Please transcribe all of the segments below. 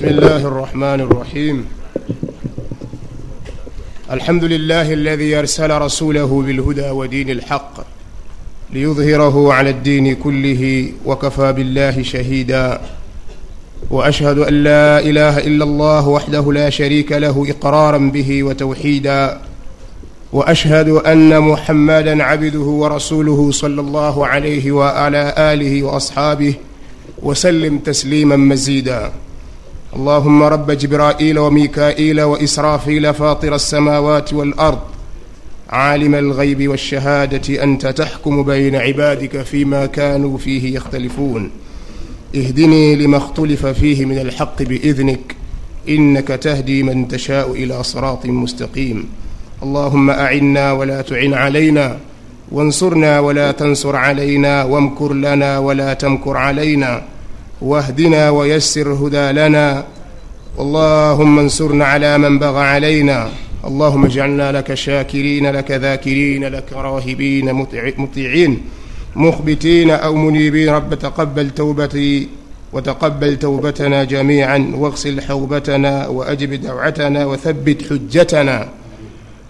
بسم الله الرحمن الرحيم. الحمد لله الذي أرسل رسوله بالهدى ودين الحق ليظهره على الدين كله وكفى بالله شهيدا. وأشهد أن لا إله إلا الله وحده لا شريك له إقرارا به وتوحيدا. وأشهد أن محمدا عبده ورسوله صلى الله عليه وعلى آله وأصحابه وسلم تسليما مزيدا. اللهم رب جبرائيل وميكائيل وإسرافيل فاطر السماوات والأرض عالم الغيب والشهادة أنت تحكم بين عبادك فيما كانوا فيه يختلفون. اهدني لما اختلف فيه من الحق بإذنك إنك تهدي من تشاء إلى صراط مستقيم. اللهم أعنا ولا تعن علينا وانصرنا ولا تنصر علينا وامكر لنا ولا تمكر علينا. واهدنا ويسر هدى لنا اللهم انصرنا على من بغى علينا. اللهم اجعلنا لك شاكرين لك ذاكرين لك راهبين مطيعين مخبتين أو منيبين. رب تقبل توبتي وتقبل توبتنا جميعا واغسل حوبتنا وأجب دعوتنا وثبت حجتنا.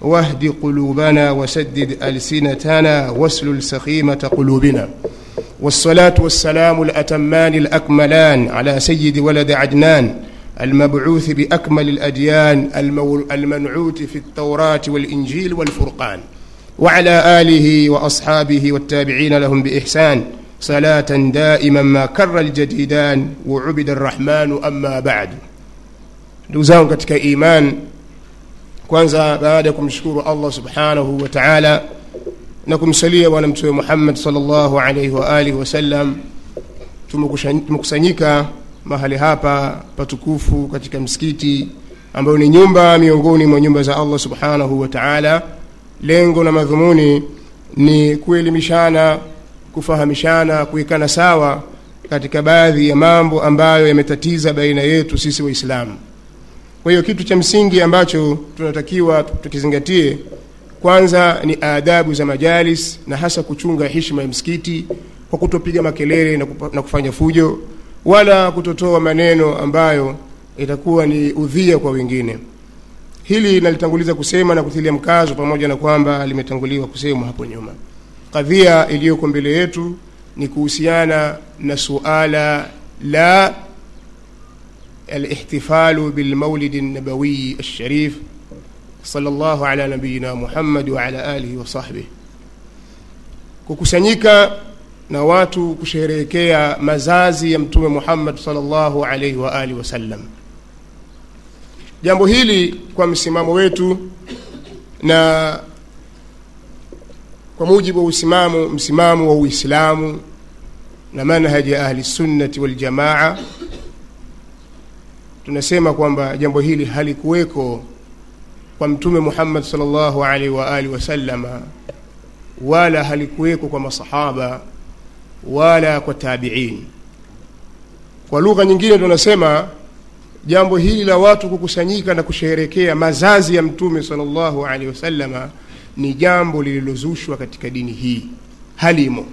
واهد قلوبنا وسدد ألسنتنا واسلل سخيمة قلوبنا. والصلاة والسلام الأتمان الأكملان على سيد ولد عدنان المبعوث بأكمل الأديان المنعوت في التوراة والإنجيل والفرقان. وعلى آله وأصحابه والتابعين لهم بإحسان صلاة دائما ما كر الجديدان وعبد الرحمن أما بعد. دوزان kwanza baada ya kumshukuru Allah subhanahu wa ta'ala na kumsalia bwana mtume Muhammad sallallahu alaihi wa wasallam tumekusanyika mahali hapa patukufu katika msikiti ambayo ni nyumba miongoni mwa nyumba za Allah subhanahu wa ta'ala. Lengo na madhumuni ni kuelimishana kufahamishana kuwekana sawa katika baadhi ya mambo ambayo yametatiza baina yetu sisi waislamu. Kwa hiyo kitu cha msingi ambacho tunatakiwa tukizingatie kwanza ni adabu za majalis na hasa kuchunga heshima ya msikiti kwa kutopiga makelele na, kupa, na kufanya fujo wala kutotoa maneno ambayo itakuwa ni udhia kwa wengine. Hili nalitanguliza kusema na kutilia mkazo, pamoja na kwamba limetanguliwa kusemwa hapo nyuma. Kadhia iliyoko mbele yetu ni kuhusiana na suala la alihtifalu bilmaulidi nabawiyi alsharif صلى الله على نبينا محمد وعلى آله وصحبه kukusanyika na watu kusherehekea mazazi ya mtume Muhammad sallallahu alaihi wa alihi wasallam. Jambo hili kwa msimamo wetu na kwa mujibu wa usimamo msimamo wa Uislamu na manhaji ya ahli sunnati wal jamaa tunasema kwamba jambo hili halikuweko kwa mtume Muhammad sallallahu alaihi wa alihi wala halikuweko kwa masahaba wala kwa tabiin. Kwa lugha nyingine tunasema jambo hili la watu kukusanyika na kusheherekea mazazi ya mtume sallallahu alaihi wasallama ni jambo lililozushwa katika dini hii, halimo.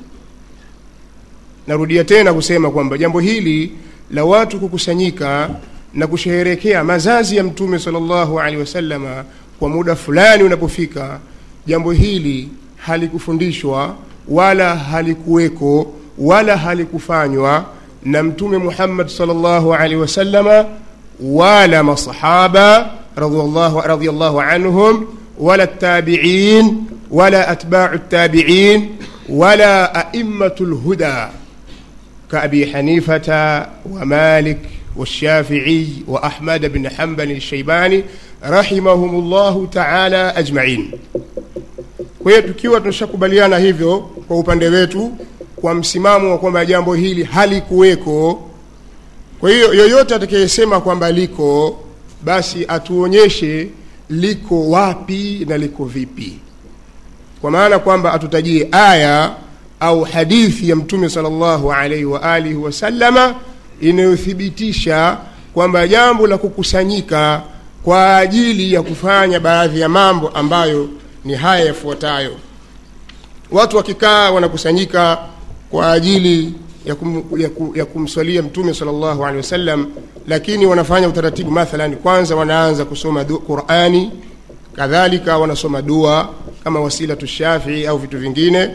Narudia tena kusema kwamba jambo hili la watu kukusanyika na kusherehekea mazazi ya mtume sallallahu alaihi wasallama kwa muda fulani unapofika, jambo hili halikufundishwa wala halikuweko wala halikufanywa na mtume Muhammad sallallahu alaihi wasallama wala masahaba radhiyallahu radhiyallahu anhum wala tabi'in wala atba'u tabi'in wala a'immatul huda ka Abi Hanifata wa Malik والشافعي وأحمد بن حنبل الشيباني رحمهم الله تعالى أجمعين kwa hiyo tukiwa tunashakubaliana hivyo kwa upande wetu kwa msimamo wa kwamba jambo hili halikuweko kwa hiyo yoyote atakayesema kwamba liko basi atuonyeshe liko wapi na liko vipi kwa maana kwamba atutajie aya au hadithi ya mtume sallallahu alaihi wa alihi wasallama inayothibitisha kwamba jambo la kukusanyika kwa ajili ya kufanya baadhi ya mambo ambayo ni haya yafuatayo. Watu wakikaa wanakusanyika kwa ajili ya, kum, ya, kum, ya kumswalia mtume sallallahu alaihi wasallam lakini wanafanya utaratibu mathalan kwanza wanaanza kusoma qurani kadhalika wanasoma dua kama wasilatu shafii au vitu vingine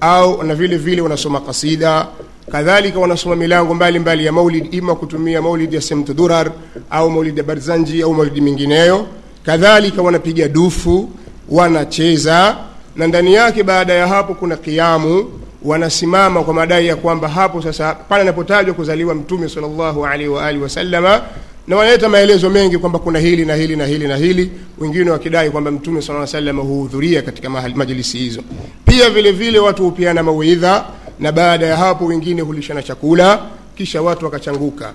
au na vile vile wanasoma kasida kadhalika wanasoma milango mbalimbali ya maulid ima kutumia maulid ya semt durar au maulid ya barzanji au maulidi mingineyo. Kadhalika wanapiga dufu wanacheza na ndani yake baada ya hapo kuna kiamu wanasimama kwa madai ya kwamba hapo sasa pale anapotajwa kuzaliwa mtume sallallahu alaihi wa alihi na wanaleta maelezo mengi kwamba kuna hili na hili na hili na hili wengine wakidai kwamba mtume sala salam huhudhuria katika majlisi hizo. Pia vile vile watu hupiana mauidha na baada ya hapo wengine hulishana chakula kisha watu wakachanguka.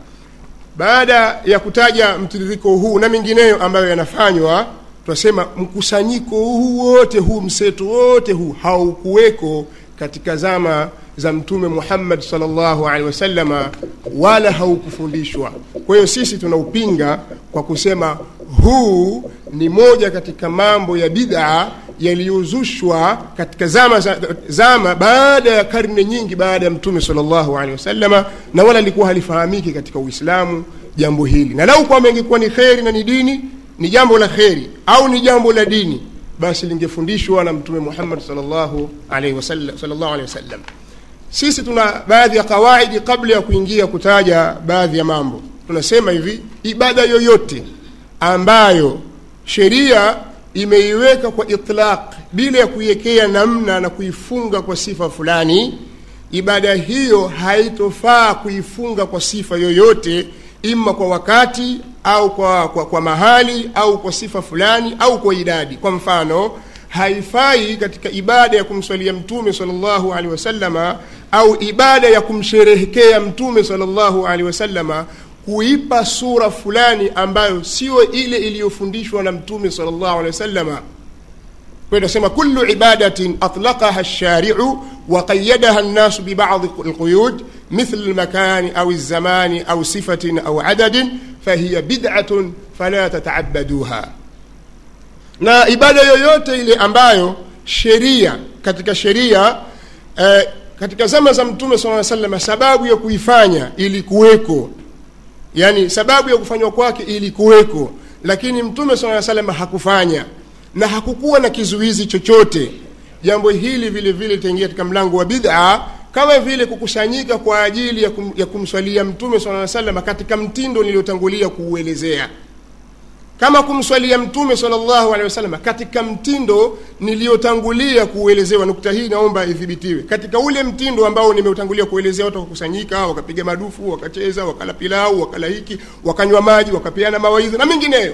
Baada ya kutaja mtiririko huu na mengineyo ambayo yanafanywa tunasema mkusanyiko huu wote huu mseto wote huu haukuweko katika zama za mtume muhammad salllahu alehi wasallama wala haukufundishwa. Kwa hiyo sisi tunaupinga kwa kusema huu ni moja katika mambo ya bid'a yaliyozushwa katika zama, zama baada ya karne nyingi baada ya mtume sallallahu alaihi wasallama na wala likuwa halifahamiki katika uislamu jambo hili. Na lau kwamba ingekuwa ni kheri na ni dini ni jambo la kheri au ni jambo la dini basi lingefundishwa na mtume muhammad sallallahu alaihi wasallam, sallallahu alaihi wasallam. Sisi tuna baadhi ya kawaidi kabla ya kuingia kutaja baadhi ya mambo. Tunasema hivi ibada yoyote ambayo sheria imeiweka kwa itlaq bila ya kuiwekea namna na kuifunga kwa sifa fulani ibada hiyo haitofaa kuifunga kwa sifa yoyote ima kwa wakati au kwa, kwa, kwa mahali au kwa sifa fulani au kwa idadi. Kwa mfano haifai katika ibada ya kumswalia mtume salllahu alehi wasalama au ibada ya kumsherehekea mtume salllahu alehi wasallama kuipa sura fulani ambayo sio ile iliyofundishwa na mtume salllahu alehi wasallama nasema kulu ibadatin atlaqaha lshariu وقيدها الناس ببعض القيود مثل المكان أو الزمان أو صفة أو عدد فهي بدعة فلا تتعبدوها na ibada yoyote ile ambayo sheria katika sheria eh, katika zama za mtume saa salama sababu ya kuifanya ilikuweko yani sababu ya kufanywa kwake ilikuweko lakini mtume sala salam hakufanya na hakukuwa na kizuizi chochote. Jambo hili vile vile litaingia katika mlango wa bid'a kama vile kukusanyika kwa ajili ya, kum, ya kumswalia mtume sala salama katika mtindo niliyotangulia kuuelezea kama kumswalia mtume salllahu alehi wasallam katika mtindo niliyotangulia kuuelezewa nukta hii naomba ithibitiwe. Katika ule mtindo ambao nimeutangulia kuelezea watu wakakusanyika wakapiga madufu wakacheza wakala pilau wakala hiki wakanywa maji wakapeana mawaidhi na mengineyo.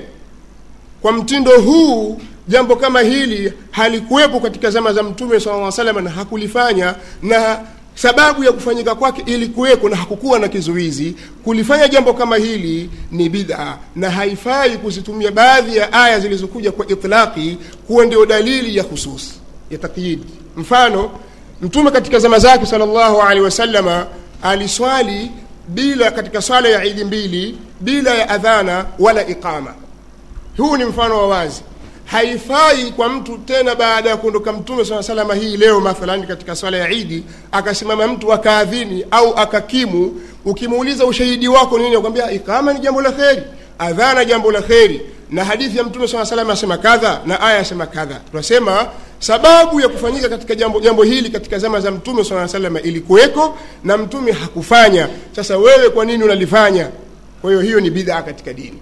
Kwa mtindo huu jambo kama hili halikuwepo katika zama za mtume saa salam na hakulifanya na sababu ya kufanyika kwake ilikuweko na hakukuwa na kizuizi kulifanya jambo kama hili ni bid'a na haifai kuzitumia baadhi ya aya zilizokuja kwa itlaqi kuwa ndio dalili ya khusus ya takyid mfano mtume katika zama zake salllahu alehi wasallama aliswali bila katika swala ya idi mbili bila ya adhana wala iqama. Huu ni mfano wa wazi haifai kwa mtu tena baada ya kuondoka mtume saa salama hii leo mathalani katika swala ya idi akasimama mtu akaadhini au akakimu. Ukimuuliza ushahidi wako nini akwambia ikama ni jambo la kheri adhana jambo la kheri. Na hadithi ya mtume saa salama asema kadha na aya asema kadha. Tunasema sababu ya kufanyika katika jambo jambo hili katika zama za mtume saa salama ilikuweko na mtume hakufanya. Sasa wewe kwa nini unalifanya? Kwa hiyo hiyo ni bidhaa katika dini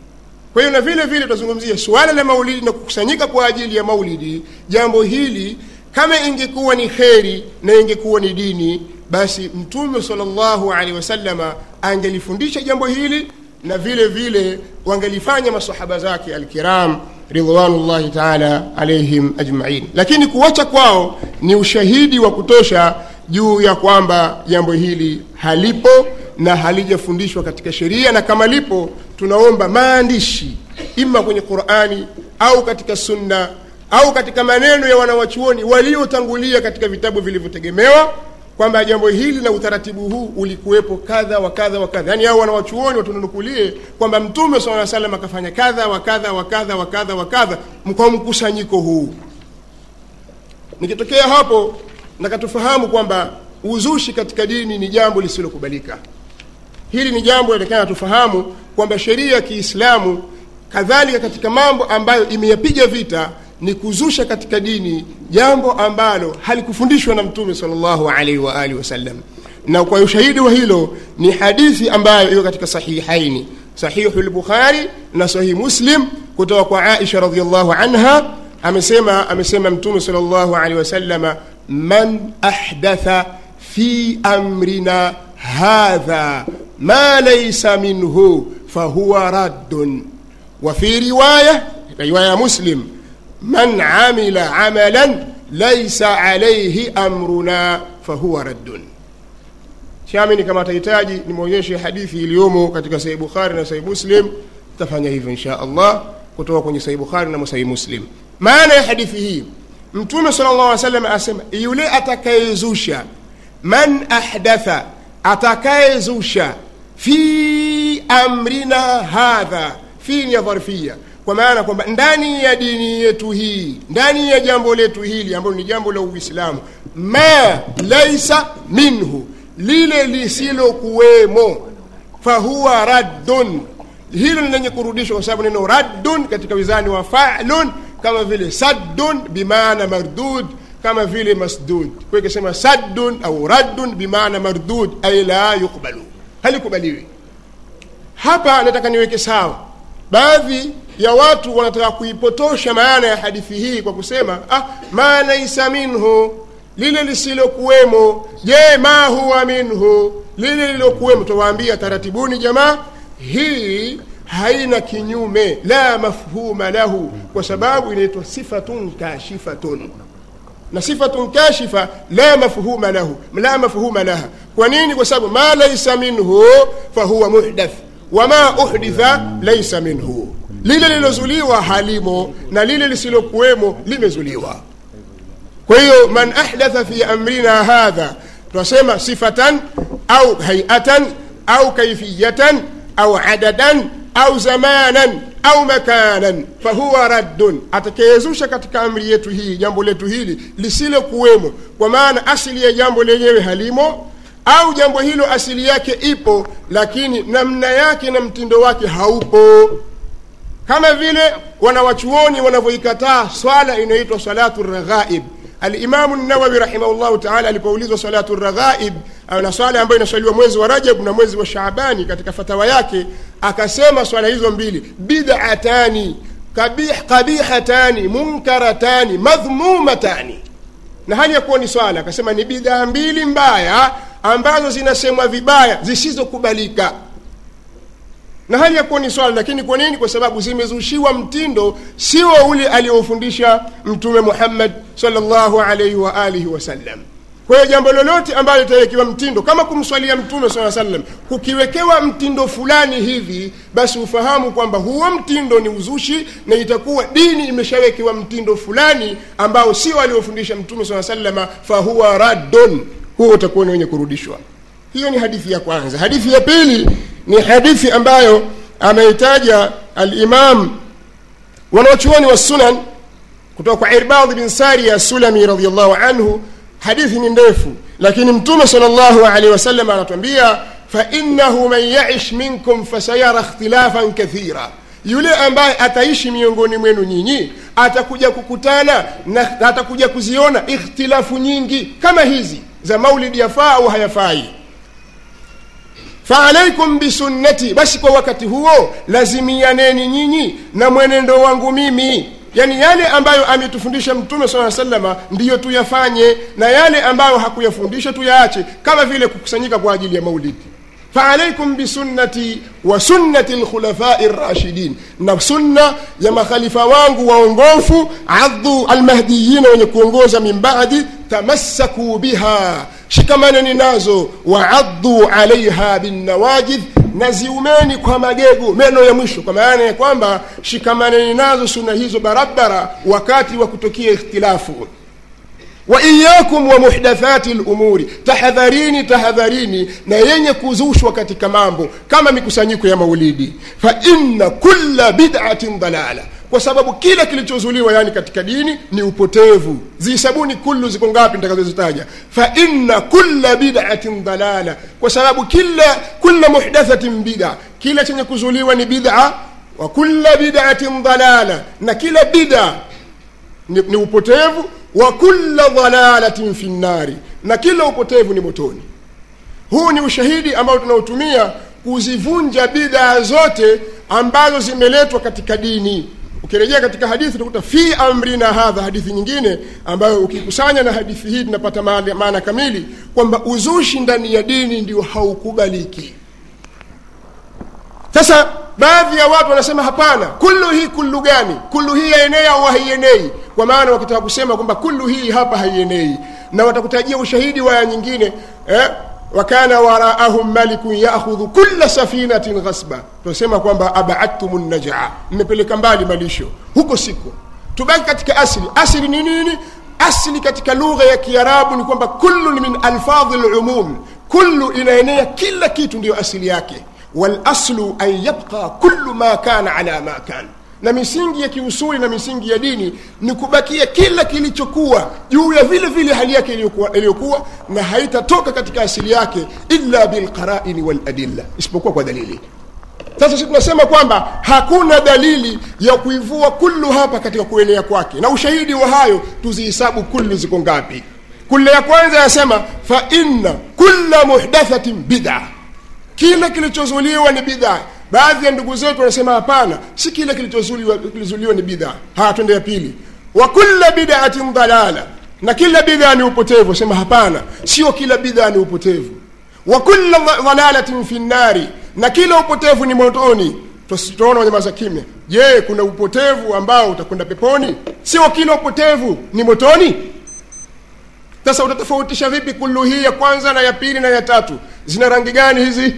kwa hiyo na vile vile tutazungumzia suala la maulidi na kukusanyika kwa ajili ya maulidi jambo hili kama ingekuwa ni kheri na ingekuwa ni dini basi mtume salllahu alehi wasalama angelifundisha jambo hili na vile vile wangelifanya masahaba zake alkiram ridwanullahi taala alaihim ajmain. Lakini kuwacha kwao ni ushahidi wa kutosha juu ya kwamba jambo hili halipo na halijafundishwa katika sheria na kama lipo tunaomba maandishi ima kwenye qurani au katika sunna au katika maneno ya wanawachuoni waliotangulia katika vitabu vilivyotegemewa kwamba jambo hili na utaratibu huu ulikuwepo kadha wa kadha wa kadha. Yaani hao wanawachuoni watununukulie kwamba mtume saa salam akafanya kadha wa kadha wa kadha wa kadha wa kadha kwa mkusanyiko huu. Nikitokea hapo nakatufahamu kwamba uzushi katika dini ni jambo lisilokubalika. Hili ni jambo inatakana tufahamu kwamba sheria ya kiislamu kadhalika katika mambo ambayo imeyapiga vita ni kuzusha katika dini jambo ambalo halikufundishwa na mtume salllahu alaihi wa wasallam. Na kwa ushahidi wa hilo ni hadithi ambayo iko katika sahihaini sahihu lbukhari na sahihi muslim kutoka kwa aisha radiallahu anha. Amesema amesema mtume salllahu alaihi wasallama man ahdatha fi amrina hadha ma laysa minhu فهو راد وفي رواية رواية مسلم من عمل عملا ليس عليه أمرنا فهو رد. شامني كما تيتاجي نموجيش حديثي اليوم كتك سي بخاري سي مسلم تفعني هيف إن شاء الله كتوك ني سي بخاري نمو سي مسلم ما أنا حديثي هي متوم صلى الله عليه وسلم أسمع يولي أتكيزوشا من أحدث أتكيزوشا في amrina hadha fi ni ya dharfia kwa maana kwamba ndani ya dini yetu hii ndani ya jambo letu hili ambalo ni jambo la uislamu ma laisa minhu lile lisilokuwemo fahuwa raddun. Hilo ni lenye kurudishwa kwa sababu neno raddun katika wizani wa falun kama vile saddun bimaana mardud kama vile masdud. Kwa ikisema saddun au raddun bimaana mardud ay la yuqbalu halikubaliwi hapa nataka niweke sawa. Baadhi ya watu wanataka kuipotosha maana ya hadithi hii kwa kusema ah, ma laisa minhu. Lile lisilokuwemo je ma huwa minhu? Lile lilokuwemo tawaambia taratibuni jamaa hii haina kinyume la mafhuma lahu kwa sababu inaitwa sifatun kashifatun. Na sifatun kashifa la mafhuma lahu la mafhuma laha. Kwa nini? Kwa sababu ma laisa minhu fahuwa muhdath wama uhditha laisa minhu. Lile lilozuliwa halimo na lile lisilokuwemo limezuliwa. Kwa hiyo man ahdatha fi amrina hadha twasema sifatan au haiatan au kaifiyatan au adadan au zamanan au makanan fahuwa raddun. Atakayezusha katika amri yetu hii jambo letu hili lisilokuwemo kwa maana asili ya jambo lenyewe halimo au jambo hilo asili yake ipo lakini namna yake na mtindo wake haupo. Kama vile wanawachuoni wanavyoikataa swala inayoitwa salatu raghaib. Alimamu nawawi rahimahullahu taala alipoulizwa salatu raghaib na swala ambayo inaswaliwa mwezi wa rajab na mwezi wa shaabani katika fatawa yake akasema swala hizo mbili bidatani kabih, kabihatani munkaratani madhmumatani. Na hali ya kuwa ni swala akasema ni bidhaa mbili mbaya ambazo zinasemwa vibaya zisizokubalika. Na hali ya kuwa ni swala lakini kwa nini? Kwa sababu zimezushiwa mtindo sio ule aliofundisha mtume muhammad salllahu alaihi wa wasallam kwa hiyo jambo lolote ambalo litawekewa mtindo kama kumswalia mtume saa salam kukiwekewa mtindo fulani hivi basi ufahamu kwamba huo mtindo ni uzushi na itakuwa dini imeshawekewa mtindo fulani ambao sio aliofundisha mtume saa salama fahuwa raddun huo utakuwa ni wenye kurudishwa. Hiyo ni hadithi ya kwanza. Hadithi ya pili ni hadithi ambayo ameitaja alimam wanaochuoni wa sunan kutoka kwa irbadh bin saria sulami radiallahu anhu. Hadithi ni ndefu lakini mtume sal llahu alehi wasallam anatuambia fainahu man yaish minkum fasayara ikhtilafan kathira. Yule ambaye ataishi miongoni mwenu nyinyi atakuja kukutana na atakuja kuziona ikhtilafu nyingi kama hizi za maulidi yafaa au hayafai? Faalaikum bisunnati basi kwa wakati huo lazimianeni nyinyi na mwenendo wangu mimi. Yani yale ambayo ametufundisha mtume saa salama ndiyo tuyafanye na yale ambayo hakuyafundisha tuyaache kama vile kukusanyika kwa ajili ya maulidi faalaikum bisunnati wa sunnati lkhulafai rashidin na sunna ya makhalifa wangu waongofu adhu almahdiyina wenye kuongoza min badi tamassakuu biha. Shikamaneni nazo waaddu alaiha binnawajidh na ziumeni kwa magego meno ya mwisho. Kwa maana ya kwamba shikamaneni nazo sunna hizo barabara wakati wa kutokea ikhtilafu wa iyakum wa muhdathati lumuri tahadharini tahadharini na yenye kuzushwa katika mambo kama mikusanyiko ya maulidi. Fa inna kulla bid'atin dalala kwa sababu kila kilichozuliwa yani katika dini ni upotevu. Zihesabuni kullu ziko ngapi nitakazozitaja? Fa inna bid'atin dalala kwa sababu kila kulla muhdathatin bid'a. Kila chenye kuzuliwa ni bid'a wa kulla bid'atin dalala na kila bid'a ni, ni upotevu wa kulla dhalalatin fi nnari na kila upotevu ni motoni. Huu ni ushahidi ambao tunaotumia kuzivunja bidhaa zote ambazo zimeletwa katika dini. Ukirejea katika hadithi utakuta fi amrina hadha hadithi nyingine ambayo ukikusanya na hadithi hii tunapata maana, kamili kwamba uzushi ndani ya dini ndio haukubaliki. Sasa baadhi ya watu wanasema hapana. Kullu hii kullu gani? Kullu hii yaenea au haienei? Kwa maana wakitaka kusema kwamba kullu hii hapa haienei. Na watakutajia ushahidi wa nyingine eh? wakana waraahum malikun yaakhudhu kulla safinatin ghasba. Tunasema kwamba abadtum najaa mmepeleka mbali malisho. Huko siko. Tubaki katika asili. Asili ni nini? Asili katika lugha ya kiarabu ni kwamba kullu min alfadhi lumum kullu inaenea kila kitu ndiyo asili yake walaslu an yabqa kullu ma kana ala ma kana na misingi ya kiusuli na misingi ya dini ni kubakia kila kilichokuwa juu ya vile vile hali yake iliyokuwa na haitatoka katika asili yake illa bilqaraini waladilla isipokuwa kwa dalili. Sasa sisi tunasema kwamba hakuna dalili ya kuivua kullu hapa katika kuelea kwake. Na ushahidi wa hayo tuzihisabu kullu ziko ngapi. Kulle ya kwanza yasema fa inna kulla muhdathatin bid'a kila kilichozuliwa ni bidhaa baadhi ya ndugu zetu wanasema hapana si kile kilichozuliwa ni bidhaa haya twende ya pili. Wa kulla bid'atin dalala na kila bidhaa ni upotevu sema hapana sio kila bidhaa ni upotevu. Wa kulla dalalatin fi nnari na kila upotevu ni motoni. Tunaona wanyamaza kimya. Je kuna upotevu ambao utakwenda peponi? Sio kila upotevu ni motoni? Sasa utatofautisha vipi kullu hii ya kwanza na ya pili na ya tatu zina rangi gani hizi?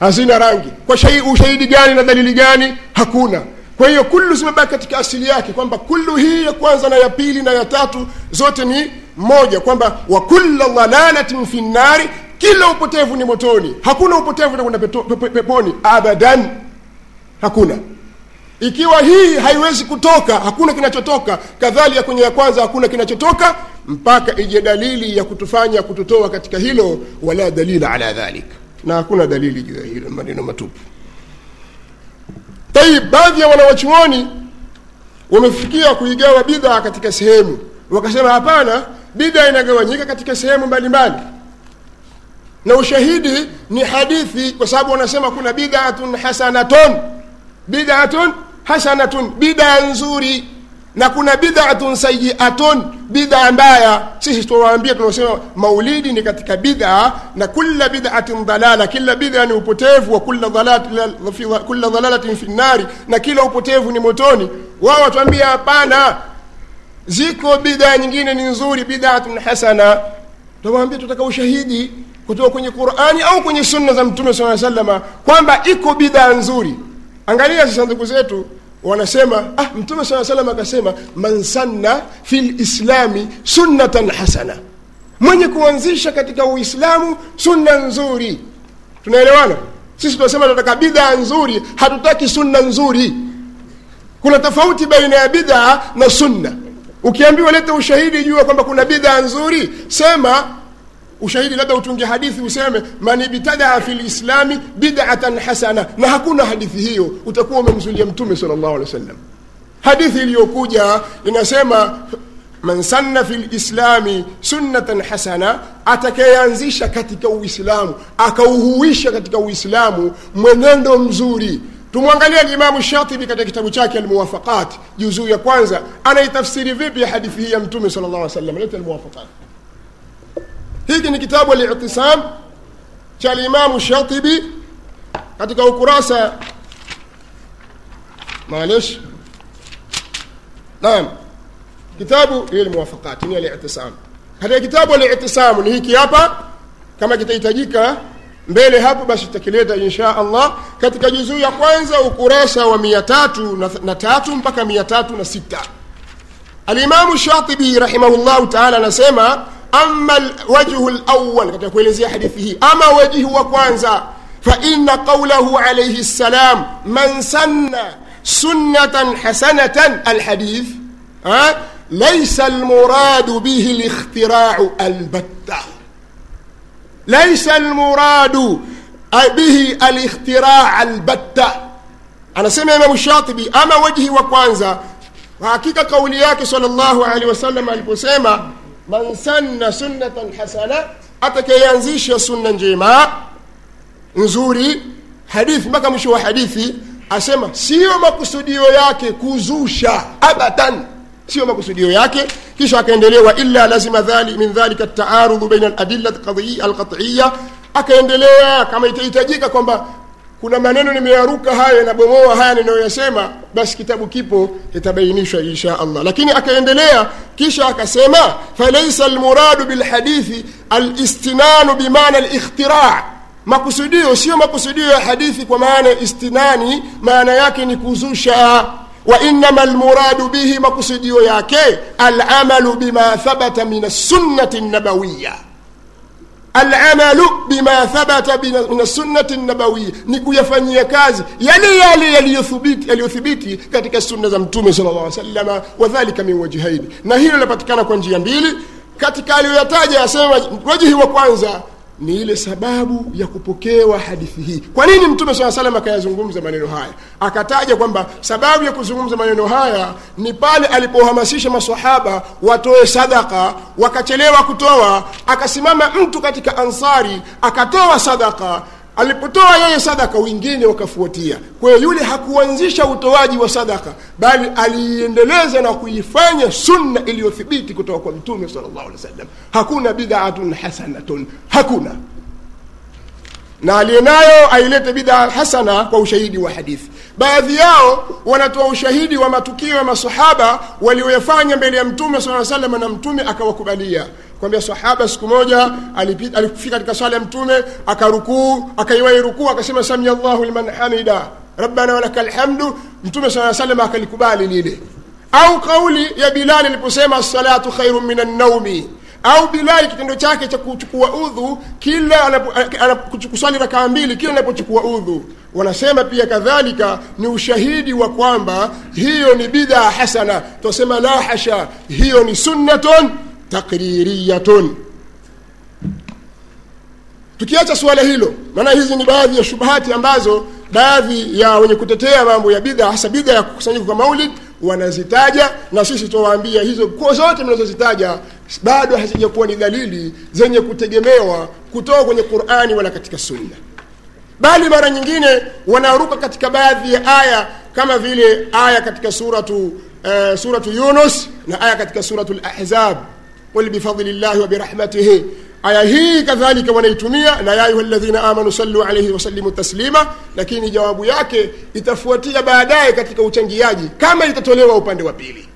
Hazina rangi. Kwa shai, ushahidi gani na dalili gani? Hakuna. Kwa hiyo kullu zimebaki katika asili yake kwamba kullu hii ya kwanza na ya pili na ya tatu zote ni moja kwamba wa kulla dhalalatin fi nnari kila upotevu ni motoni. Hakuna upotevu utakwenda peponi. Abadan. Hakuna. Ikiwa hii haiwezi kutoka hakuna kinachotoka. Kadhalika kwenye ya kwanza hakuna kinachotoka mpaka ije dalili ya kutufanya kututoa katika hilo wala dalila ala dhalik. Na hakuna dalili juu ya hilo maneno matupu. Tayib baadhi ya wanawachuoni wamefikia kuigawa bidhaa katika sehemu. Wakasema hapana bidhaa inagawanyika katika sehemu mbalimbali. Na ushahidi ni hadithi kwa sababu wanasema kuna bid'atun hasanatun. Bid'atun hasanatun bid'a nzuri na kuna bid'atun sayyi'atun bid'a mbaya. Sisi tunawaambia tunasema maulidi ni katika bid'a na kila bid'atin dalala kila bid'a ni upotevu wa kila dhalalatin fi nari na kila upotevu ni motoni. Wao watuambia hapana ziko bid'a nyingine ni nzuri bid'atun hasana. Tunawaambia tutaka ushahidi kutoka kwenye Qur'ani au kwenye sunna za Mtume SAW kwamba iko bid'a nzuri. Angalia sasa ndugu zetu wanasema ah mtume saa salam akasema man sanna fi lislami sunnatan hasana. Mwenye kuanzisha katika uislamu sunna nzuri. Tunaelewana? Sisi tunasema tunataka bidhaa nzuri hatutaki sunna nzuri. Kuna tofauti baina ya bidhaa na sunna. Ukiambiwa leta ushahidi jua kwamba kuna bidhaa nzuri sema ushahidi labda utunge hadithi useme man ibtadaa fi lislami bid'atan hasana. Na hakuna hadithi hiyo. Utakuwa umemzulia mtume sallallahu alaihi wasallam. Hadithi iliyokuja inasema man sanna fi lislami sunnatan hasana atakayeanzisha katika uislamu akauhuisha katika uislamu mwenendo mzuri. Tumwangalia limamu shatibi katika kitabu chake almuwafaqat juzuu ya kwanza. Anaitafsiri vipi hadithi hii ya mtume sala llah alih wa sallam leta almuwafaqat hiki ni kitabu al-i'tisam cha limamu shatibi katika ukurasa maalish. Naam. Kitabu ile muwafaqat ni al-i'tisam. Katika kitabu al-i'tisam ni hiki hapa. Kama kitahitajika mbele hapo basi tutakileta insha Allah katika juzuu ya kwanza ukurasa wa mia tatu na, na tatu mpaka mia tatu na sita alimamu shatibi rahimahullahu taala anasema ama wajhu lawal katika kuelezea hadithi hii ama wajihu wa kwanza faina qaulahu alaihi ssalam man sanna sunnatan hasanatan alhadith ha? laisa almuradu bihi likhtirau albatta laisa almuradu bihi alikhtiraa albatta anasema imamu shatibi ama wajhi wa kwanza hakika kauli yake salllahu alehi wasallam aliposema man sanna sunnatan hasana atakayeanzisha sunna njema nzuri hadithi mpaka mwisho wa hadithi asema siyo makusudio yake kuzusha abadan. Sio makusudio yake. Kisha akaendelea wa illa lazima dhali min dhalika taarudhu baina aladilla alqatiya akaendelea kama itahitajika kwamba kuna maneno nimeyaruka haya nabomoa haya ninayoyasema basi kitabu kipo itabainishwa insha allah. Lakini akaendelea kisha akasema falaisa almuradu bilhadithi alistinanu bimaana alikhtiraa makusudio sio makusudio ya hadithi kwa maana ya istinani maana yake ni kuzusha. Wainama lmuradu bihi makusudio yake alamalu bima thabata min alsunnati nabawiya alamalu bima thabata min sunnati nabawiya ni kuyafanyia kazi yale yale yaliyothibiti katika sunna za mtume sal llah salama wadhalika min wajhaini. Na hilo linapatikana kwa njia mbili. Katika aliyoyataja asema wajihi wa kwanza ni ile sababu ya kupokewa hadithi hii. Kwa nini mtume saa salam akayazungumza maneno haya? Akataja kwamba sababu ya kuzungumza maneno haya ni pale alipohamasisha masahaba watoe sadaka wakachelewa kutoa akasimama mtu katika ansari akatoa sadaka alipotoa yeye sadaka wengine wakafuatia. Kwa hiyo yule hakuanzisha utoaji wa sadaka bali aliiendeleza na kuifanya sunna iliyothibiti kutoka kwa mtume salllahu alih wasallam. Hakuna bidaatun hasanatun hakuna. Na aliyenayo ailete bidaa hasana kwa ushahidi wa hadithi. Baadhi yao wanatoa ushahidi wa matukio ya masahaba walioyafanya mbele ya mtume saa salam na mtume akawakubalia kwambia sahaba siku moja alifika katika swala ya mtume akarukuu akaiwai rukuu akasema samia llahu liman hamida rabbana walaka lhamdu mtume saa salam akalikubali lile. Au kauli ya bilali aliposema assalatu khairu min annaumi au bilali kitendo chake cha kuchukua udhu kila kuswali rakaa mbili kila anapochukua udhu. Wanasema pia kadhalika ni ushahidi wa kwamba hiyo ni bidhaa hasana. Twasema la hasha hiyo ni sunnatun takririyatun tukiacha suala hilo maana hizi ni baadhi ya shubahati ambazo baadhi ya wenye kutetea mambo ya bidha hasa bidha ya kukusanyika kwa maulid wanazitaja na sisi tuwaambia hizo kwa zote mnazozitaja bado hazijakuwa ni dalili zenye kutegemewa kutoka kwenye qurani wala katika sunna. Bali mara nyingine wanaruka katika baadhi ya aya kama vile aya katika suratu uh, suratu yunus na aya katika suratu lahzab qul llahi wa aya hii kadhalika wanaitumia na ya ayuha ladhina amanu sallu alaihi wasalimu taslima lakini jawabu yake itafuatia baadaye katika uchangiaji kama itatolewa upande wa pili.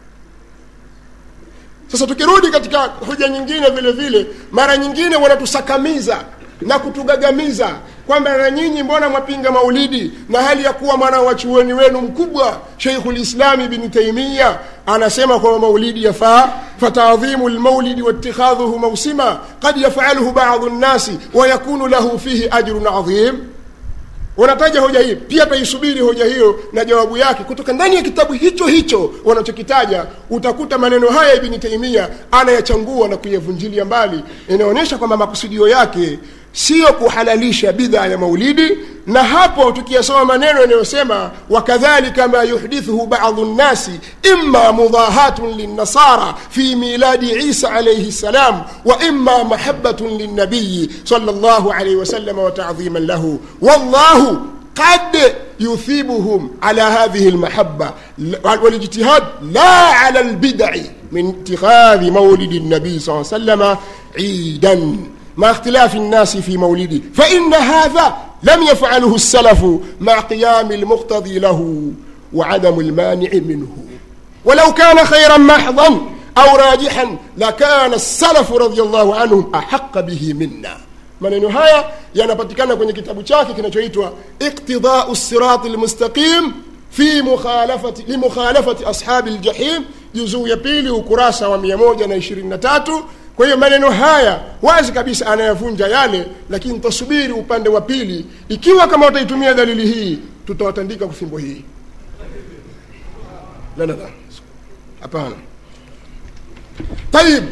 Sasa tukirudi katika hoja nyingine vile vile mara nyingine wanatusakamiza na kutugagamiza kwamba na nyinyi mbona mwapinga maulidi na hali ya kuwa mwana wa chuoni wenu mkubwa sheikhulislami bni taimia anasema kwamba maulidi yafaa fatadhimu lmaulidi watikhadhuhu mausima qad yafaluhu badu nnasi wayakunu lahu fihi ajrun adhim wanataja hoja hii pia taisubiri hoja hiyo na jawabu yake kutoka ndani ya kitabu hicho hicho wanachokitaja. Utakuta maneno haya ibni taimia anayachangua na kuyavunjilia mbali. Inaonyesha kwamba makusudio yake siyo kuhalalisha bidha ya maulidi na hapo tukiyasoma maneno yanayosema wakadhalika ma yuhdithuhu badu nnasi ima mudahatun linnasara fi miladi isa alaihi ssalam wa ima mahabatun lilnabiyi sal llahu alaihi wasallam watadhiman lahu wallahu قد يثيبهم على هذه المحبة والاجتهاد لا على البدع من اتخاذ مولد النبي صلى الله عليه وسلم عيدا مع اختلاف الناس في مولده فإن هذا لم يفعله السلف مع قيام المقتضي له وعدم المانع منه ولو كان خيرا محضا أو راجحا لكان السلف رضي الله عنهم أحق به منا maneno haya yanapatikana kwenye kitabu chake kinachoitwa iqtidau sirati lmustaqim fi mukhalafati limukhalafati ashabi ljahim juzuu ya pili ukurasa wa 123 kwa hiyo maneno haya wazi kabisa anayavunja yale lakini tasubiri upande wa pili. Ikiwa kama wataitumia dalili hii tutawatandika kwa fimbo hii. Hapana. Tayib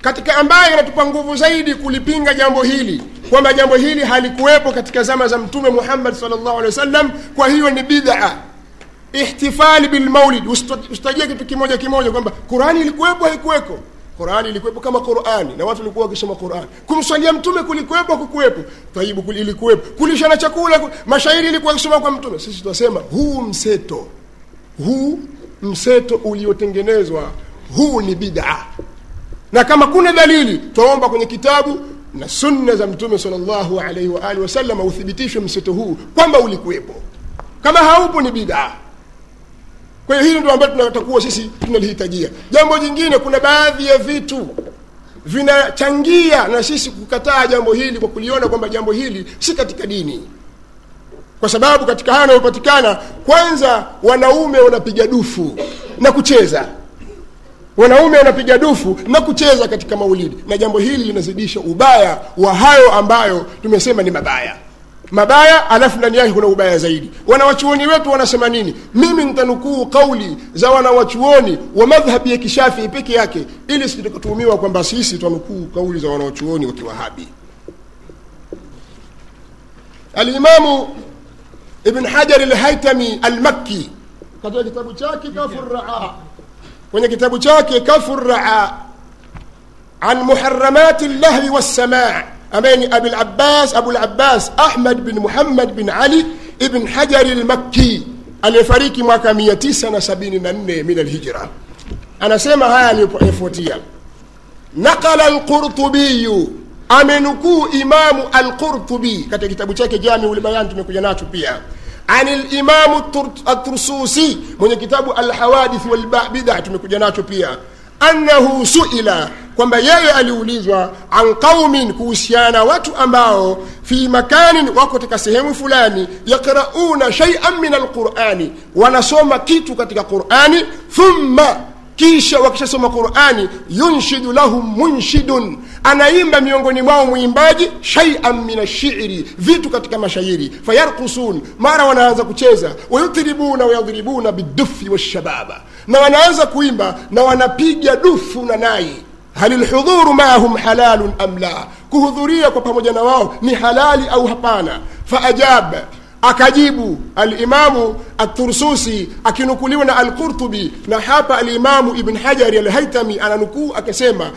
katika ambayo inatupa nguvu zaidi kulipinga jambo hili kwamba jambo hili halikuwepo katika zama za mtume muhammad salllahu alehi wasallam kwa hiyo ni bid'a. Ihtifali bilmaulid usitajie kitu kimoja kimoja kwamba qurani ilikuwepo haikuweko qurani ilikuwepo kama qurani na watu walikuwa wakisoma qurani. Kumswalia mtume kulikuwepo kukuwepo. taibu ilikuwepo. Kulishana chakula mashairi ilikuwa kusoma kwa mtume. Sisi tunasema huu mseto huu mseto uliotengenezwa huu ni bid'a. Na kama kuna dalili twaomba kwenye kitabu na sunna za mtume salllahu alaihi waalihi wasallam uthibitishwe mseto huu kwamba ulikuwepo. Kama haupo ni bid'a kwa hiyo hili ndio ambalo tunatakuwa sisi tunalihitajia. Jambo jingine kuna baadhi ya vitu vinachangia na sisi kukataa jambo hili kwa kuliona kwamba jambo hili si katika dini. Kwa sababu katika haya yanayopatikana kwanza wanaume wanapiga dufu na kucheza. Wanaume wanapiga dufu na kucheza katika maulidi. Na jambo hili linazidisha ubaya wa hayo ambayo tumesema ni mabaya mabaya alafu ndani yake kuna ubaya zaidi. Wanawachuoni wetu wanasema nini? Mimi nitanukuu kauli za wanawachuoni wa madhhabi ya kishafii peke yake ili situkatuhumiwa kwamba sisi twanukuu kauli za wanawachuoni wa kiwahabi. Alimamu ibn hajar lhaitami almakki katika kitabu chake kafuraa kwenye kitabu chake kafuraa an muharamati llahwi wassamaa أمين أبي العباس أبو العباس أحمد بن محمد بن علي ابن حجر المكي الفريق ما كان سنة سبين من الهجرة. أنا سيما هاي الفوتية نقل القرطبي أمنكو إمام القرطبي. كتا كتاب تشاك جامع والبيان تنكو بيا. عن الإمام الترسوسي من كتاب الحوادث والبدع تنكو جناتو بيا. Annahu suila kwamba yeye aliulizwa an qaumin kuhusiana watu ambao fi makanin wako katika sehemu fulani yaqrauna shay'an min alqurani wanasoma kitu katika qurani thumma kisha wakishasoma qurani yunshidu lahum munshidun. Anaimba miongoni mwao mwimbaji shaian min ashiri vitu katika mashairi. Fayarkusun mara wanaanza kucheza. Wayutribuna wayadhribuna bidufi washababa. Na wanaanza kuimba na wanapiga dufu na nai. Hal lhudhuru maahum halalun am la? Kuhudhuria kwa pamoja na wao ni halali au hapana? Faajaba akajibu alimamu atursusi akinukuliwa na alqurtubi na hapa alimamu ibn hajari alhaitami ananukuu akasema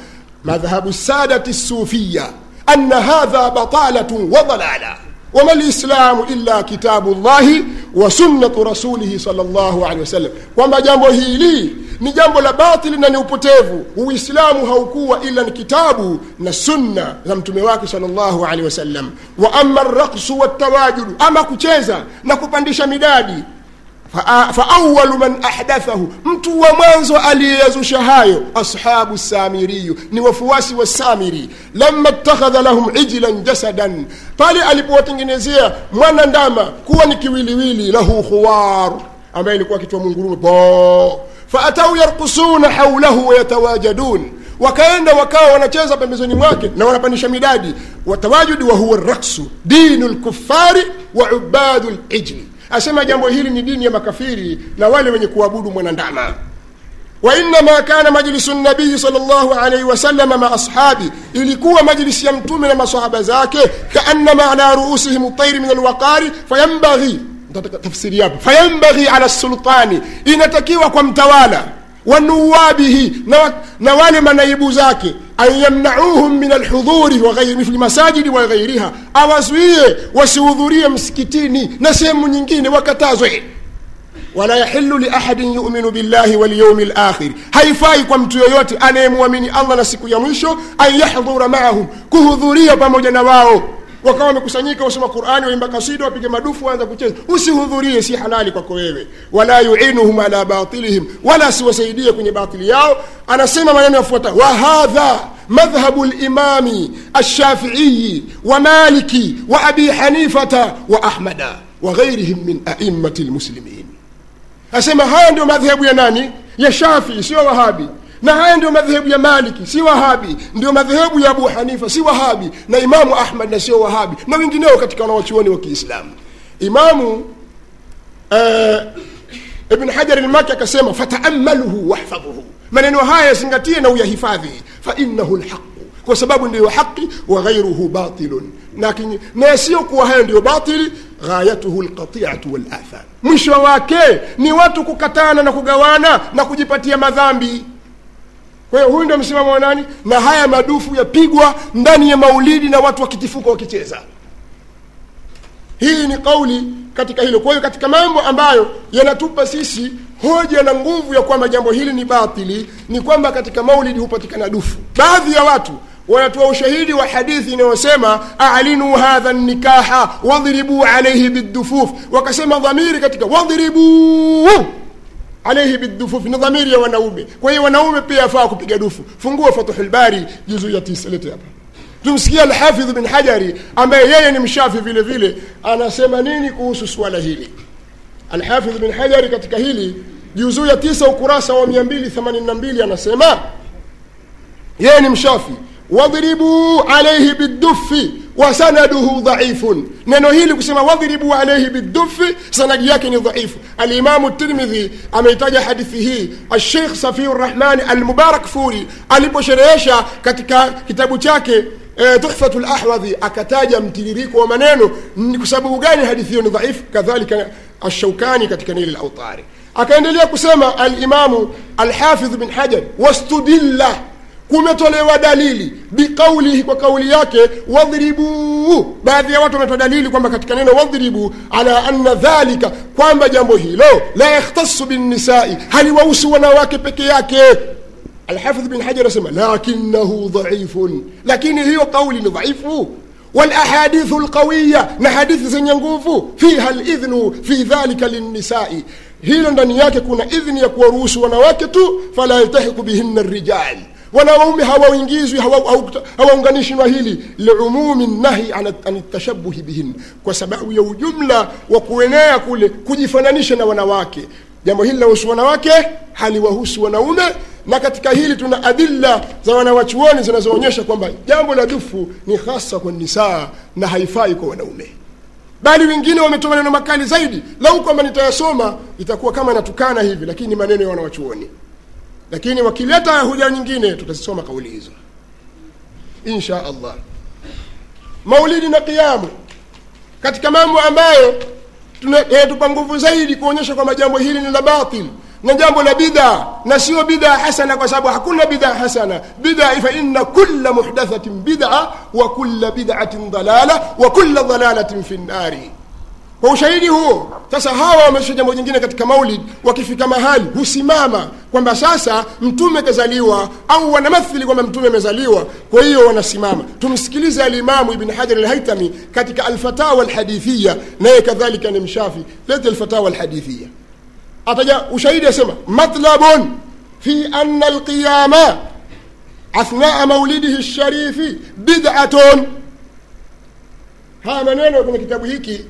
madhhabu sadati sufiya anna hadha batalatun wa dalala lislamu illa kitabu llahi wa sunnatu rasulihi sal llahu alehi wasallam kwamba jambo hili ni jambo la batili na ni upotevu. Uislamu haukuwa ila ni kitabu na sunna za mtume wake sal llahu alehi wasallam wa ama raksu waltawajudu ama kucheza na kupandisha midadi faawalu fa man ahdathahu. Mtu wa mwanzo aliyeyazusha hayo ashabu samiriyu ni wafuasi wa samiri. Lama ittakhadha lahum ijlan jasadan. Pale alipowatengenezea mwana ndama kuwa ni kiwiliwili lahu khuwar ambaye ilikuwa akitwa mungurume po faatau yarkusuna haulahu wayatawajadun wakaenda wakawa wanacheza pembezoni mwake na wanapandisha midadi. Watawajudi wa huwa raksu dinu lkufari wa ubadu lijli asema jambo hili ni dini ya makafiri na wale wenye kuabudu mwanandama. Wainama kana majlisu nabii sal llahu alaihi wasalama ma ashabi ilikuwa majlisi ya mtume na masahaba zake kaannama ala ruusihim tairi min alwaqari fayambaghi tafsiri yapo fayambaghi ala sultani inatakiwa kwa mtawala wanuwabihi na, na wale manaibu zake an yamnauhum min alhudhuri fi lmasajidi wa ghairiha awazuie wasihudhurie msikitini na sehemu nyingine wakatazwe. Wala yahilu liahadin yuminu billahi walyaumi lakhiri, haifai kwa mtu yoyote anayemwamini allah na siku ya mwisho an yahdhura maahum kuhudhuria pamoja na wao wakawa wamekusanyika wasoma qurani waimba kasida wapige madufu waanza kucheza. Usihudhurie si halali kwako wewe. Wala yuinuhum ala batilihim wala asiwasaidie kwenye batili yao. Anasema maneno yafuata wa maliki wa abi hanifata wa ahmada wa ghairihim min aimati lmuslimin asema haya ndio madhehebu ya nani? Ya shafii sio wahabi na haya ndio madhehebu ya maliki si wahabi. Ndio madhehebu ya abu hanifa si wahabi. Na imamu ahmad na sio wahabi. Na wengineo katika wanawachuoni wa kiislamu. Imamu uh, ibn hajar lmaki akasema fataamaluhu wahfadhuhu maneno haya yazingatie na uyahifadhi. Fainahu lhaqu kwa sababu ndiyo haqi wa ghairuhu batilun. Na yasiyokuwa hayo ndiyo batili ghayatuhu lqatiatu walatham mwisho wake ni watu kukatana na kugawana na kujipatia madhambi kwa hiyo huyu ndio msimamo wa nani? Na haya madufu yapigwa ndani ya maulidi na watu wakitifuka wakicheza. Hii ni kauli katika hilo. Kwa hiyo katika mambo ambayo yanatupa sisi hoja na nguvu ya kwamba jambo hili ni batili ni kwamba katika maulidi hupatikana dufu. Baadhi ya watu wanatoa ushahidi wa hadithi inayosema alinu hadha nikaha wadhribuu alaihi bidufuf. Wakasema dhamiri katika wadhribuu alaihi bidufuf ni dhamiri ya wanaume. Kwa hiyo wanaume pia afaa kupiga dufu. Fungua fatuhulbari juzu ya tisa lete hapa. Tumsikia alhafidh bin hajari ambaye yeye ni mshafi vile vile anasema nini kuhusu swala hili? Alhafidh bin hajari katika hili juzuu ya tisa ukurasa wa 282 anasema yeye ni mshafi wadribu alaihi bidufi wa sanaduhu dhaifun. Neno hili kusema wadhribu alaihi bidufi sanadi yake ni dhaifu. Alimamu tirmidhi ameitaja hadithi hii. Alsheikh safiu rrahmani almubarak furi aliposherehesha katika kitabu chake e, tuhfatu lahwadhi akataja mtiririko wa maneno. Kwa sababu gani hadithi hiyo ni dhaifu? Kadhalika ashaukani katika nili lautari akaendelea kusema alimamu alhafidh bin hajar wastudilla kumetolewa dalili biqaulihi kwa kauli yake wadhribuu baadhi ya watu wametoa dalili kwamba katika neno wadhribu ala anna dhalika kwamba jambo hilo la yakhtasu binnisai haliwahusu wanawake peke yake alhafidh bin hajar asema lakinahu dhaifun lakini hiyo kauli ni dhaifu والاحاديث القويه na hadithi zenye nguvu fiha lidhnu fi dhalika linnisai hilo ndani yake kuna idhni ya kuwaruhusu wanawake tu fala yaltahiqu bihinna wanaume hawaingizwi hawaunganishwi na hili. Liumumi nahi an tashabuhi bihin. Kwa sababu ya ujumla wa kuenea kule kujifananisha na wanawake. Jambo hili lahusu wanawake haliwahusu wanaume. Na katika hili tuna adilla za wanawachuoni zinazoonyesha kwamba jambo la dufu ni hasa kwa nisaa na haifai kwa wanaume. Bali wengine wametoa maneno makali zaidi. Lau kwamba nitayasoma itakuwa kama natukana hivi lakini ni maneno ya wanawachuoni lakini wakileta hoja nyingine tutazisoma kauli hizo. Insha allah. Maulidi na qiamu katika mambo ambayo tunatupa nguvu zaidi kuonyesha kwamba jambo hili ni la batil na jambo la bidhaa na sio bidhaa hasana kwa sababu hakuna bidhaa hasana. Bidhaa fa inna kulla muhdathatin bid'a wa kulla bid'atin dalala wa kulla dalalatin fi nnari kwa ushahidi huo sasa hawa wamesha jambo jingine katika maulid wakifika mahali husimama kwamba sasa mtume kazaliwa au wanamathili kwamba mtume amezaliwa. Kwa hiyo wanasimama. Tumsikilize alimamu ibn hajar alhaitami katika alfatawa alhadithia naye kadhalika ni mshafi. Lete alfatawa alhadithia ataja ushahidi asema matlabun fi anna alqiyama athnaa maulidihi lsharifi bid'atun. Haya maneno kwenye kitabu hiki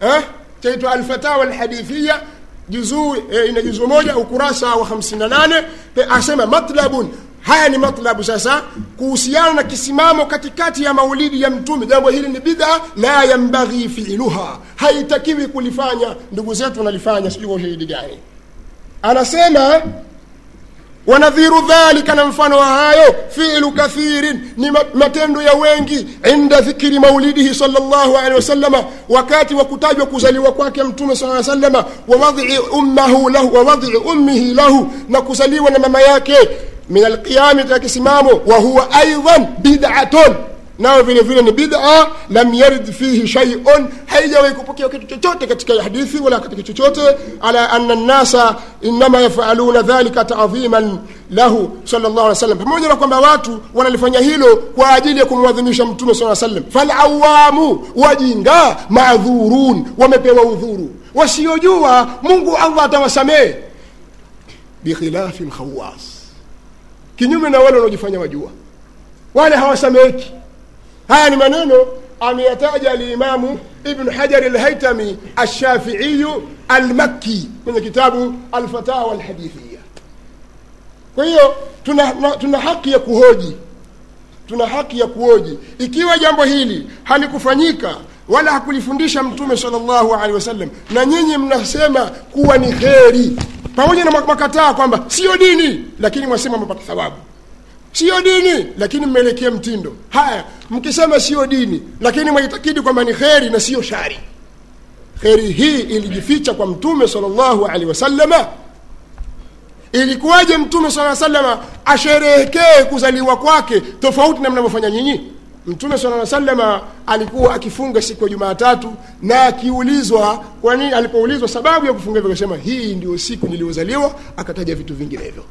eh, chaitwa alfatawa alhadithia juzuu eh, ina juzuu moja ukurasa wa 58 asema matlabun. Haya ni matlabu sasa kuhusiana na kisimamo katikati ya maulidi ya mtume. Jambo hili ni bidha la yambaghi fiiluha haitakiwi kulifanya ndugu zetu wanalifanya sijui ushahidi gani. Anasema wanadhiru dhalika na mfano wa hayo fi'lu kathirin ni matendo ya wengi inda dhikri maulidihi salllahu alehi wasalama wakati wa kutajwa kuzaliwa kwake mtume saa salama wawadii ummahu lahu wawadii ummihi lahu na kuzaliwa na mama yake min alqiyami katika kisimamo wa huwa aidan bid'atun nao vile vile ni bid'a lam yarid fihi shay'un haijawahi kupokea kitu chochote katika hadithi wala katika chochote ala anna nasa inma yafaluna dhalika ta'dhiman lahu sallallahu alaihi wasallam pamoja na kwamba watu wanalifanya hilo kwa ajili ya kumwadhimisha mtume sallallahu alaihi wasallam falawamu wajinga maadhurun wamepewa udhuru. Wasiojua Mungu Allah atawasamehe. Bikhilafi lkhawas kinyume na wale wanaojifanya wajua. Wale hawasameki haya ni maneno ameyataja alimamu ibnu hajari alhaitami alshafiiyu almakki kwenye kitabu alfatawa alhadithia kwa hiyo tuna, tuna, tuna haki ya kuhoji. Tuna haki ya kuhoji. Ikiwa jambo hili halikufanyika wala hakulifundisha mtume salllahu alehi wasallam na nyinyi mnasema kuwa ni kheri pamoja na makataa kwamba sio dini lakini mwasema mapata thawabu siyo dini lakini mmeelekea mtindo. Haya mkisema siyo dini lakini mwaitakidi kwamba ni kheri na siyo shari. Kheri hii ilijificha kwa mtume salllahu alehi wasalama ilikuwaje mtume saa salama asherehekee kuzaliwa kwake tofauti na mnavyofanya nyinyi? Mtume saa salama alikuwa akifunga siku ya jumaatatu na akiulizwa kwa nini alipoulizwa sababu ya kufunga hivyo akasema hii ndio siku niliyozaliwa akataja vitu vinginevyo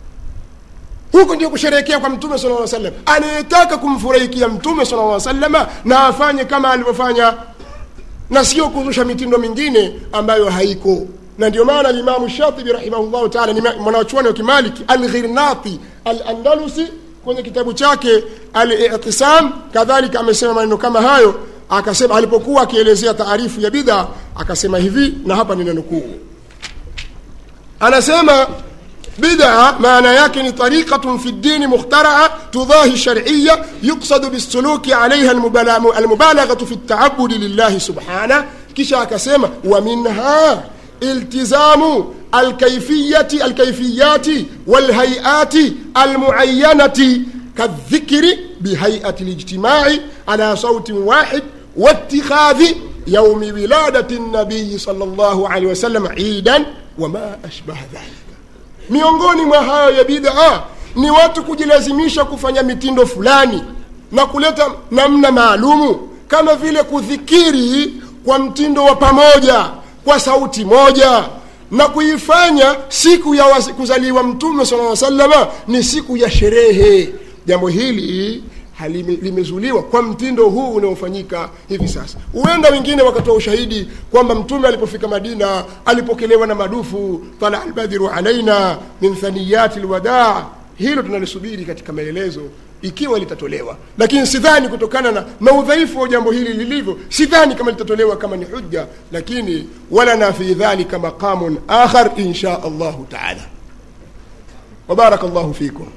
huko ndio kusherehekea kwa mtume sala lla sallam anayetaka kumfurahikia mtume sala lla salama na afanye kama alivyofanya. Na sio kuzusha mitindo mingine ambayo haiko. Na ndio maana limamu shatibi rahimahullahu taala ni mwanachuani wa kimaliki alghirnati alandalusi kwenye kitabu chake alitisam kadhalika amesema maneno kama hayo. Akasema alipokuwa akielezea taarifu ya bidha akasema hivi na hapa ninanukuu anasema بدعة معنى يكن طريقة في الدين مخترعة تضاهي الشرعية يقصد بالسلوك عليها المبالغة في التعبد لله سبحانه. كشا كسيما ومنها التزام الكيفية الكيفيات والهيئات المعينة كالذكر بهيئة الاجتماع على صوت واحد واتخاذ يوم ولادة النبي صلى الله عليه وسلم عيدا وما أشبه ذلك. Miongoni mwa hayo ya bid'a ni watu kujilazimisha kufanya mitindo fulani na kuleta namna maalumu kama vile kudhikiri kwa mtindo wa pamoja kwa sauti moja na kuifanya siku ya kuzaliwa mtume sala salama ni siku ya sherehe. Jambo hili limezuliwa kwa mtindo huu unaofanyika hivi sasa. Huenda wengine wakatoa ushahidi kwamba mtume alipofika madina alipokelewa na madufu tala albadhiru alaina min thaniyati lwadaa hilo tunalisubiri katika maelezo ikiwa litatolewa. Lakini sidhani kutokana na, na udhaifu wa jambo hili lilivyo sidhani kama litatolewa kama ni hujja lakini walana fi dhalika maqamun akhar insha allahu taala. Wabaraka llahu fikum